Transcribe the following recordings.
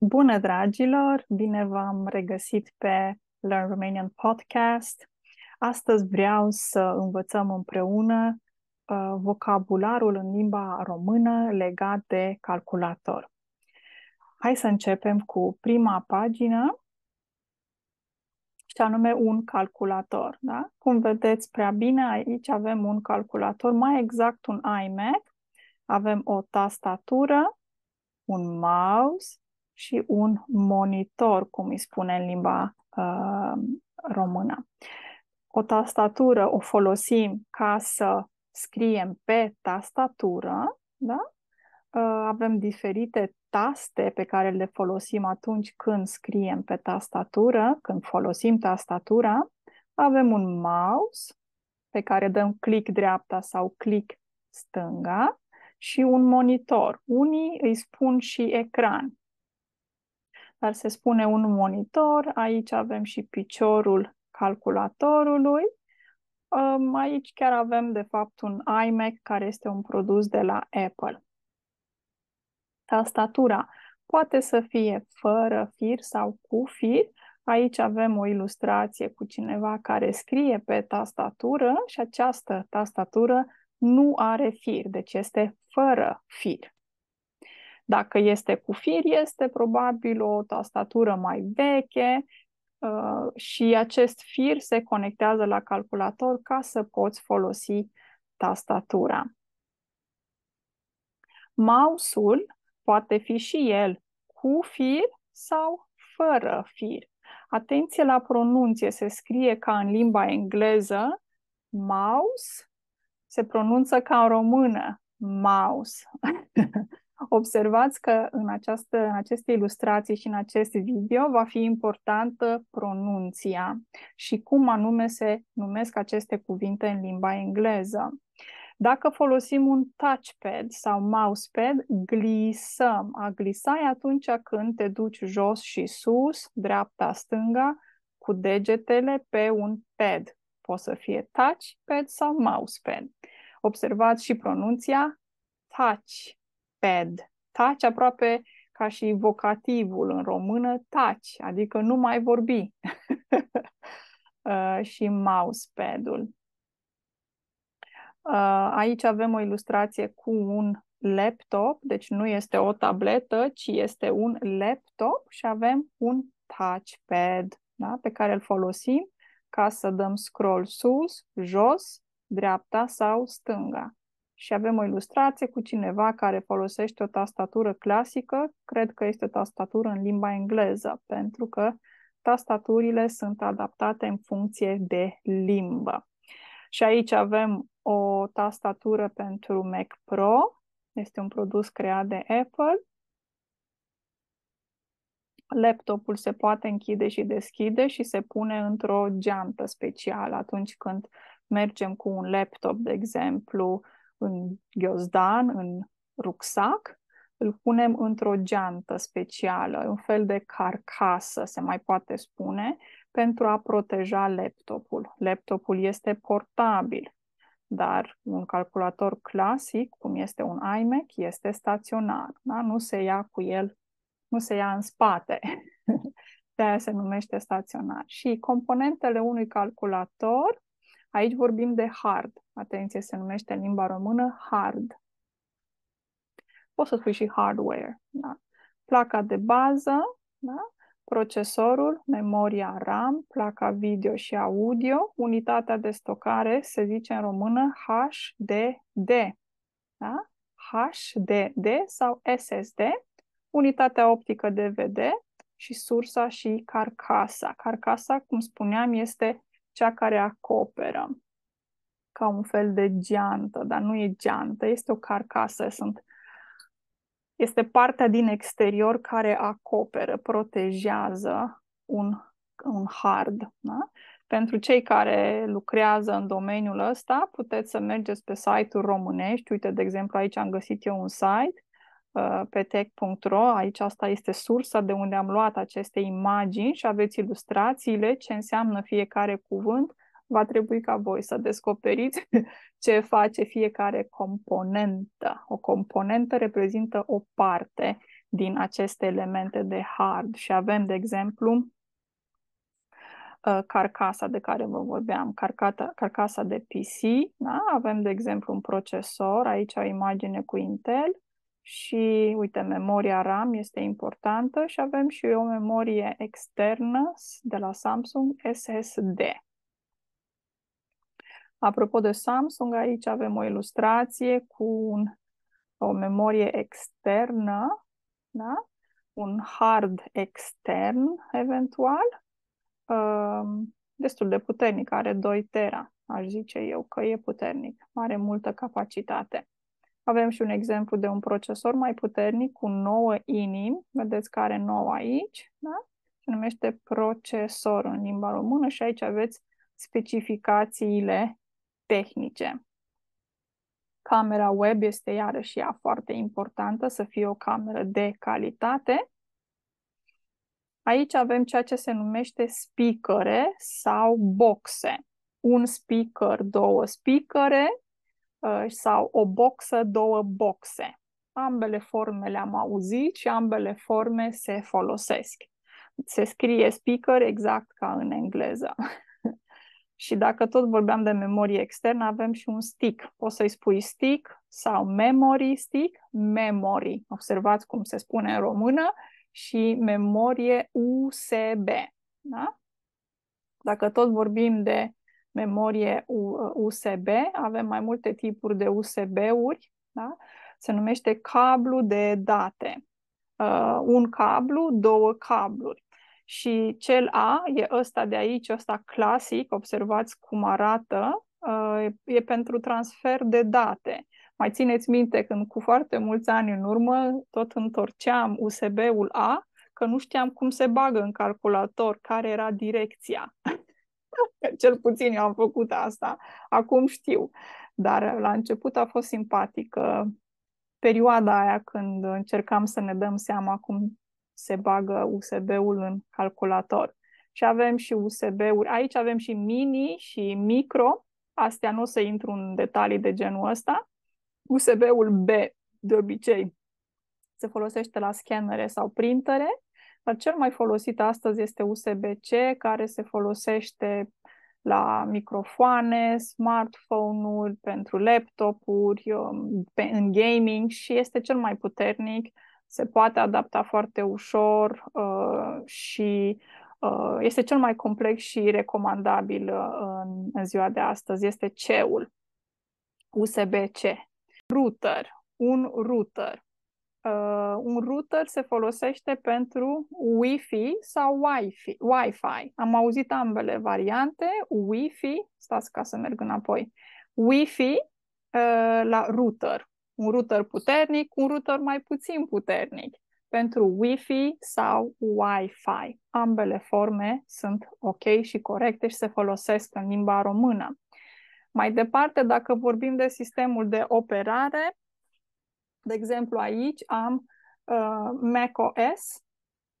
Bună, dragilor! Bine v-am regăsit pe Learn Romanian Podcast. Astăzi vreau să învățăm împreună uh, vocabularul în limba română legat de calculator. Hai să începem cu prima pagină, și anume un calculator. Da? Cum vedeți prea bine, aici avem un calculator, mai exact un iMac. Avem o tastatură, un mouse, și un monitor, cum îi spune în limba uh, română. O tastatură o folosim ca să scriem pe tastatură, da? Uh, avem diferite taste pe care le folosim atunci când scriem pe tastatură, când folosim tastatura. Avem un mouse pe care dăm click dreapta sau click stânga și un monitor. Unii îi spun și ecran dar se spune un monitor, aici avem și piciorul calculatorului, aici chiar avem de fapt un iMac care este un produs de la Apple. Tastatura poate să fie fără fir sau cu fir. Aici avem o ilustrație cu cineva care scrie pe tastatură și această tastatură nu are fir, deci este fără fir. Dacă este cu fir, este probabil o tastatură mai veche uh, și acest fir se conectează la calculator ca să poți folosi tastatura. Mouse-ul poate fi și el cu fir sau fără fir. Atenție la pronunție, se scrie ca în limba engleză, mouse, se pronunță ca în română, mouse. Observați că în, această, în aceste ilustrații și în acest video va fi importantă pronunția și cum anume se numesc aceste cuvinte în limba engleză. Dacă folosim un touchpad sau mousepad, glisăm. A glisa e atunci când te duci jos și sus, dreapta-stânga, cu degetele pe un pad. Poate să fie touchpad sau mousepad. Observați și pronunția touch pad. Taci aproape ca și vocativul în română, taci, adică nu mai vorbi. uh, și mousepad-ul. Uh, aici avem o ilustrație cu un laptop, deci nu este o tabletă, ci este un laptop și avem un touchpad da? pe care îl folosim ca să dăm scroll sus, jos, dreapta sau stânga și avem o ilustrație cu cineva care folosește o tastatură clasică, cred că este o tastatură în limba engleză, pentru că tastaturile sunt adaptate în funcție de limbă. Și aici avem o tastatură pentru Mac Pro, este un produs creat de Apple. Laptopul se poate închide și deschide și se pune într-o geantă specială atunci când mergem cu un laptop, de exemplu, în ghiozdan, în rucsac, îl punem într-o geantă specială, un fel de carcasă, se mai poate spune, pentru a proteja laptopul. Laptopul este portabil, dar un calculator clasic, cum este un iMac, este staționar. Da? Nu se ia cu el, nu se ia în spate. De aia se numește staționar. Și componentele unui calculator Aici vorbim de hard. Atenție, se numește în limba română hard. Poți să spui și hardware. Da? Placa de bază, da? procesorul, memoria RAM, placa video și audio, unitatea de stocare se zice în română HDD. Da? HDD sau SSD, unitatea optică DVD și sursa și carcasa. Carcasa, cum spuneam, este cea care acoperă ca un fel de geantă, dar nu e geantă, este o carcasă, sunt, este partea din exterior care acoperă, protejează un, un hard. Da? Pentru cei care lucrează în domeniul ăsta, puteți să mergeți pe site-uri românești. Uite, de exemplu, aici am găsit eu un site uh, pe tech.ro. Aici asta este sursa de unde am luat aceste imagini și aveți ilustrațiile, ce înseamnă fiecare cuvânt. Va trebui ca voi să descoperiți ce face fiecare componentă. O componentă reprezintă o parte din aceste elemente de hard și avem, de exemplu, uh, carcasa de care vă vorbeam, carcata, carcasa de PC, da? avem, de exemplu, un procesor, aici o imagine cu Intel și, uite, memoria RAM este importantă și avem și o memorie externă de la Samsung SSD. Apropo de Samsung, aici avem o ilustrație cu un, o memorie externă, da? un hard extern, eventual, um, destul de puternic, are 2 tera, aș zice eu că e puternic, are multă capacitate. Avem și un exemplu de un procesor mai puternic cu 9 inimi, vedeți că are 9 aici, da? se numește procesor în limba română și aici aveți specificațiile tehnice. Camera web este iarăși ea foarte importantă, să fie o cameră de calitate. Aici avem ceea ce se numește speakere sau boxe. Un speaker, două speakere uh, sau o boxă, două boxe. Ambele forme le-am auzit și ambele forme se folosesc. Se scrie speaker exact ca în engleză. Și dacă tot vorbeam de memorie externă, avem și un stick. Poți să-i spui stick sau memory stick, memory. Observați cum se spune în română și memorie USB. Da? Dacă tot vorbim de memorie USB, avem mai multe tipuri de USB-uri. Da? Se numește cablu de date. Uh, un cablu, două cabluri. Și cel A e ăsta de aici, ăsta clasic, observați cum arată, uh, e pentru transfer de date. Mai țineți minte când cu foarte mulți ani în urmă tot întorceam USB-ul A, că nu știam cum se bagă în calculator, care era direcția. Cel puțin eu am făcut asta. Acum știu. Dar la început a fost simpatică perioada aia când încercam să ne dăm seama cum se bagă USB-ul în calculator. Și avem și USB-uri. Aici avem și mini și micro. Astea nu o să intru în detalii de genul ăsta. USB-ul B, de obicei, se folosește la scanere sau printere, dar cel mai folosit astăzi este USB-C, care se folosește la microfoane, smartphone-uri, pentru laptopuri, um, în gaming și este cel mai puternic se poate adapta foarte ușor uh, și uh, este cel mai complex și recomandabil uh, în, în ziua de astăzi. Este C-ul, USB-C. Router, un router. Uh, un router se folosește pentru Wi-Fi sau Wi-Fi. Wi-Fi. Am auzit ambele variante. Wi-Fi, stați ca să merg înapoi. Wi-Fi uh, la router un router puternic, un router mai puțin puternic pentru Wi-Fi sau Wi-Fi. Ambele forme sunt ok și corecte și se folosesc în limba română. Mai departe, dacă vorbim de sistemul de operare, de exemplu aici am uh, macOS,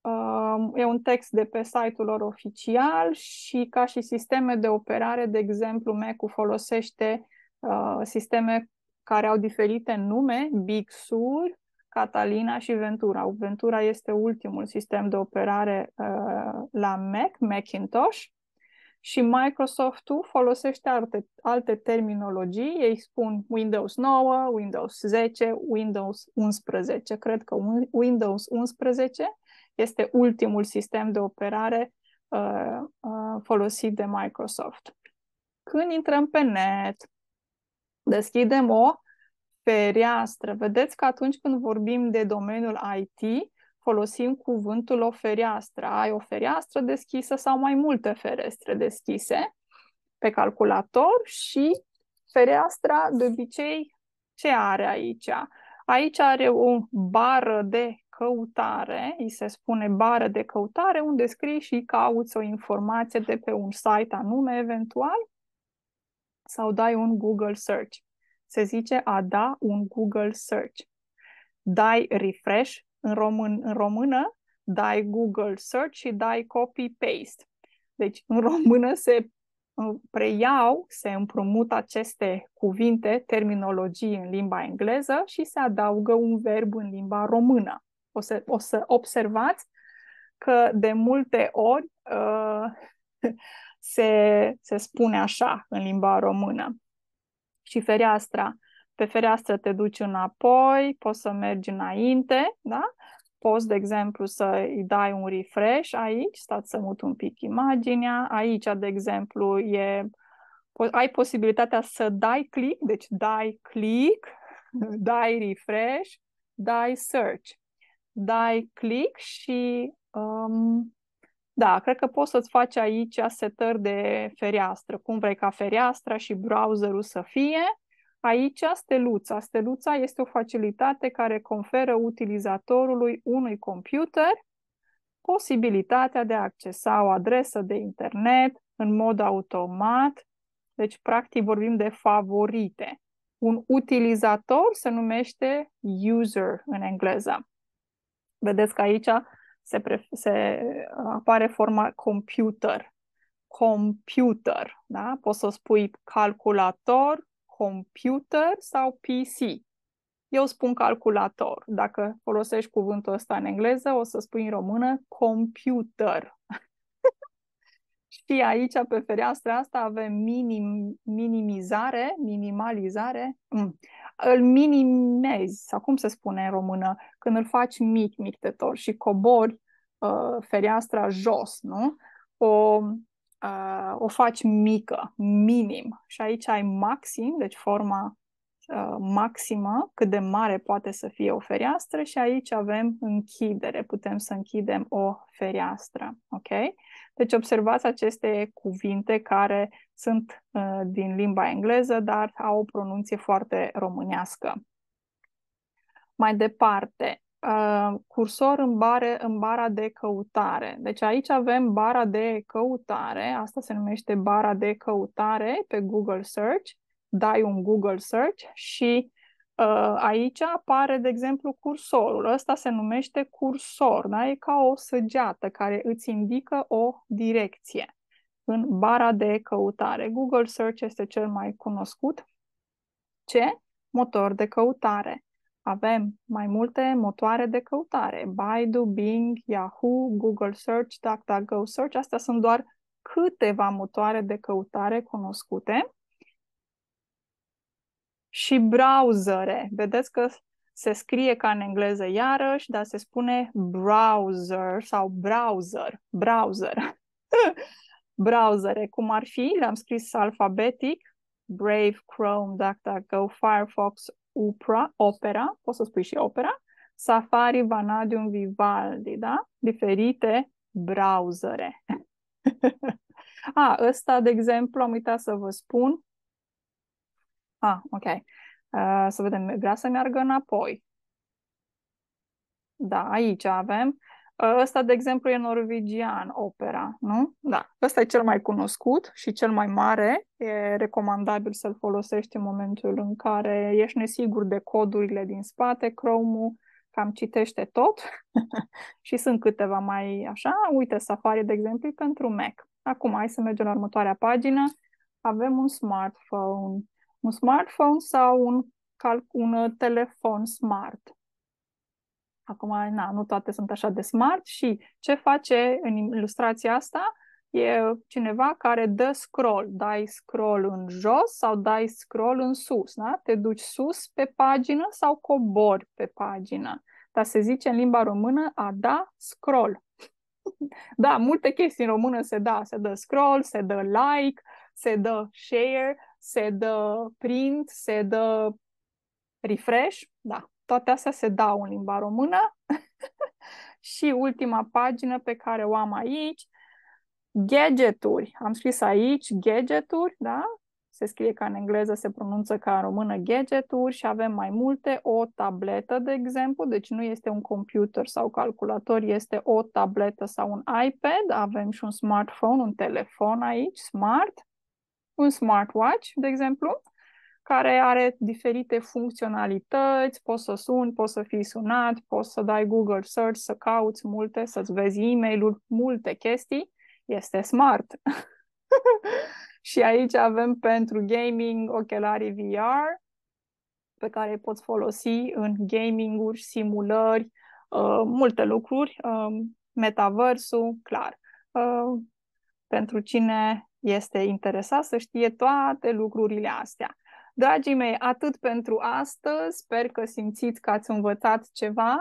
uh, e un text de pe site-ul lor oficial și ca și sisteme de operare, de exemplu, Mac-ul folosește uh, sisteme care au diferite nume, Big Sur, Catalina și Ventura. Ventura este ultimul sistem de operare uh, la Mac, Macintosh, și Microsoft-ul folosește alte, alte terminologii. Ei spun Windows 9, Windows 10, Windows 11. Cred că Windows 11 este ultimul sistem de operare uh, uh, folosit de Microsoft. Când intrăm pe net, deschidem o fereastră. Vedeți că atunci când vorbim de domeniul IT, folosim cuvântul o fereastră. Ai o fereastră deschisă sau mai multe ferestre deschise pe calculator și fereastra de obicei ce are aici? Aici are o bară de căutare, îi se spune bară de căutare, unde scrii și cauți o informație de pe un site anume, eventual, sau dai un Google Search. Se zice a da un Google Search. Dai refresh în, român, în română, dai Google Search și dai copy-paste. Deci, în română se preiau, se împrumut aceste cuvinte, terminologii în limba engleză și se adaugă un verb în limba română. O să, o să observați că de multe ori uh, se, se spune așa în limba română. Și fereastra, pe fereastră te duci înapoi, poți să mergi înainte, da? Poți, de exemplu, să îi dai un refresh aici, stați să mut un pic imaginea. Aici, de exemplu, e, ai posibilitatea să dai click, deci dai click, dai refresh, dai search. Dai click și um, da, cred că poți să-ți faci aici setări de fereastră, cum vrei ca fereastra și browserul să fie. Aici, steluța. Steluța este o facilitate care conferă utilizatorului unui computer posibilitatea de a accesa o adresă de internet în mod automat. Deci, practic, vorbim de favorite. Un utilizator se numește user în engleză. Vedeți că aici se, pre- se apare forma computer. Computer, da? Poți să spui calculator, computer sau PC. Eu spun calculator. Dacă folosești cuvântul ăsta în engleză, o să spui în română computer. Și aici, pe fereastra asta, avem minim, minimizare, minimalizare. Mm. Îl minimezi, sau cum se spune în română, când îl faci mic, mic de tot și cobori uh, fereastra jos, nu? O, uh, o faci mică, minim. Și aici ai maxim, deci forma uh, maximă, cât de mare poate să fie o fereastră și aici avem închidere, putem să închidem o fereastră, ok? Deci observați aceste cuvinte care sunt uh, din limba engleză, dar au o pronunție foarte românească. Mai departe, uh, cursor în, bare, în bara de căutare. Deci aici avem bara de căutare, asta se numește bara de căutare pe Google Search. Dai un Google Search și uh, aici apare, de exemplu, cursorul. Ăsta se numește cursor, da? e ca o săgeată care îți indică o direcție în bara de căutare. Google Search este cel mai cunoscut. Ce? Motor de căutare. Avem mai multe motoare de căutare. Baidu, Bing, Yahoo, Google Search, DuckDuckGo Search. Astea sunt doar câteva motoare de căutare cunoscute. Și browsere. Vedeți că se scrie ca în engleză iarăși, dar se spune browser sau browser. Browser. browsere, cum ar fi, le-am scris alfabetic, Brave, Chrome, DuckDuckGo, Firefox, Opera, Opera, poți să spui și Opera, Safari, Vanadium, Vivaldi, da? Diferite browsere. A, ăsta, de exemplu, am uitat să vă spun. A, ok. Uh, să vedem, vrea să meargă înapoi. Da, aici avem Ăsta, de exemplu, e norvegian, opera, nu? Da. Ăsta e cel mai cunoscut și cel mai mare. E recomandabil să-l folosești în momentul în care ești nesigur de codurile din spate. Chrome-ul cam citește tot și sunt câteva mai așa. Uite, Safari, de exemplu, pentru Mac. Acum, hai să mergem la următoarea pagină. Avem un smartphone. Un smartphone sau un, un telefon smart Acum, na, nu toate sunt așa de smart și ce face în ilustrația asta e cineva care dă scroll. Dai scroll în jos sau dai scroll în sus, da? Te duci sus pe pagină sau cobori pe pagină. Dar se zice în limba română a da scroll. da, multe chestii în română se da. Se dă scroll, se dă like, se dă share, se dă print, se dă refresh. Da, toate astea se dau în limba română. și ultima pagină pe care o am aici, gadgeturi. Am scris aici gadgeturi, da? Se scrie ca în engleză, se pronunță ca în română gadgeturi și avem mai multe. O tabletă, de exemplu, deci nu este un computer sau calculator, este o tabletă sau un iPad. Avem și un smartphone, un telefon aici, smart. Un smartwatch, de exemplu care are diferite funcționalități, poți să suni, poți să fii sunat, poți să dai Google Search, să cauți multe, să-ți vezi e mail multe chestii, este smart. și aici avem pentru gaming ochelarii VR, pe care îi poți folosi în gaming-uri, simulări, uh, multe lucruri, uh, metaversul, clar. Uh, pentru cine este interesat să știe toate lucrurile astea. Dragii mei, atât pentru astăzi. Sper că simțiți că ați învățat ceva.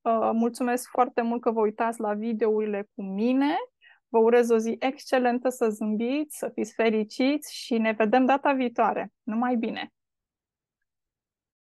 Uh, mulțumesc foarte mult că vă uitați la videourile cu mine. Vă urez o zi excelentă, să zâmbiți, să fiți fericiți și ne vedem data viitoare. Numai bine!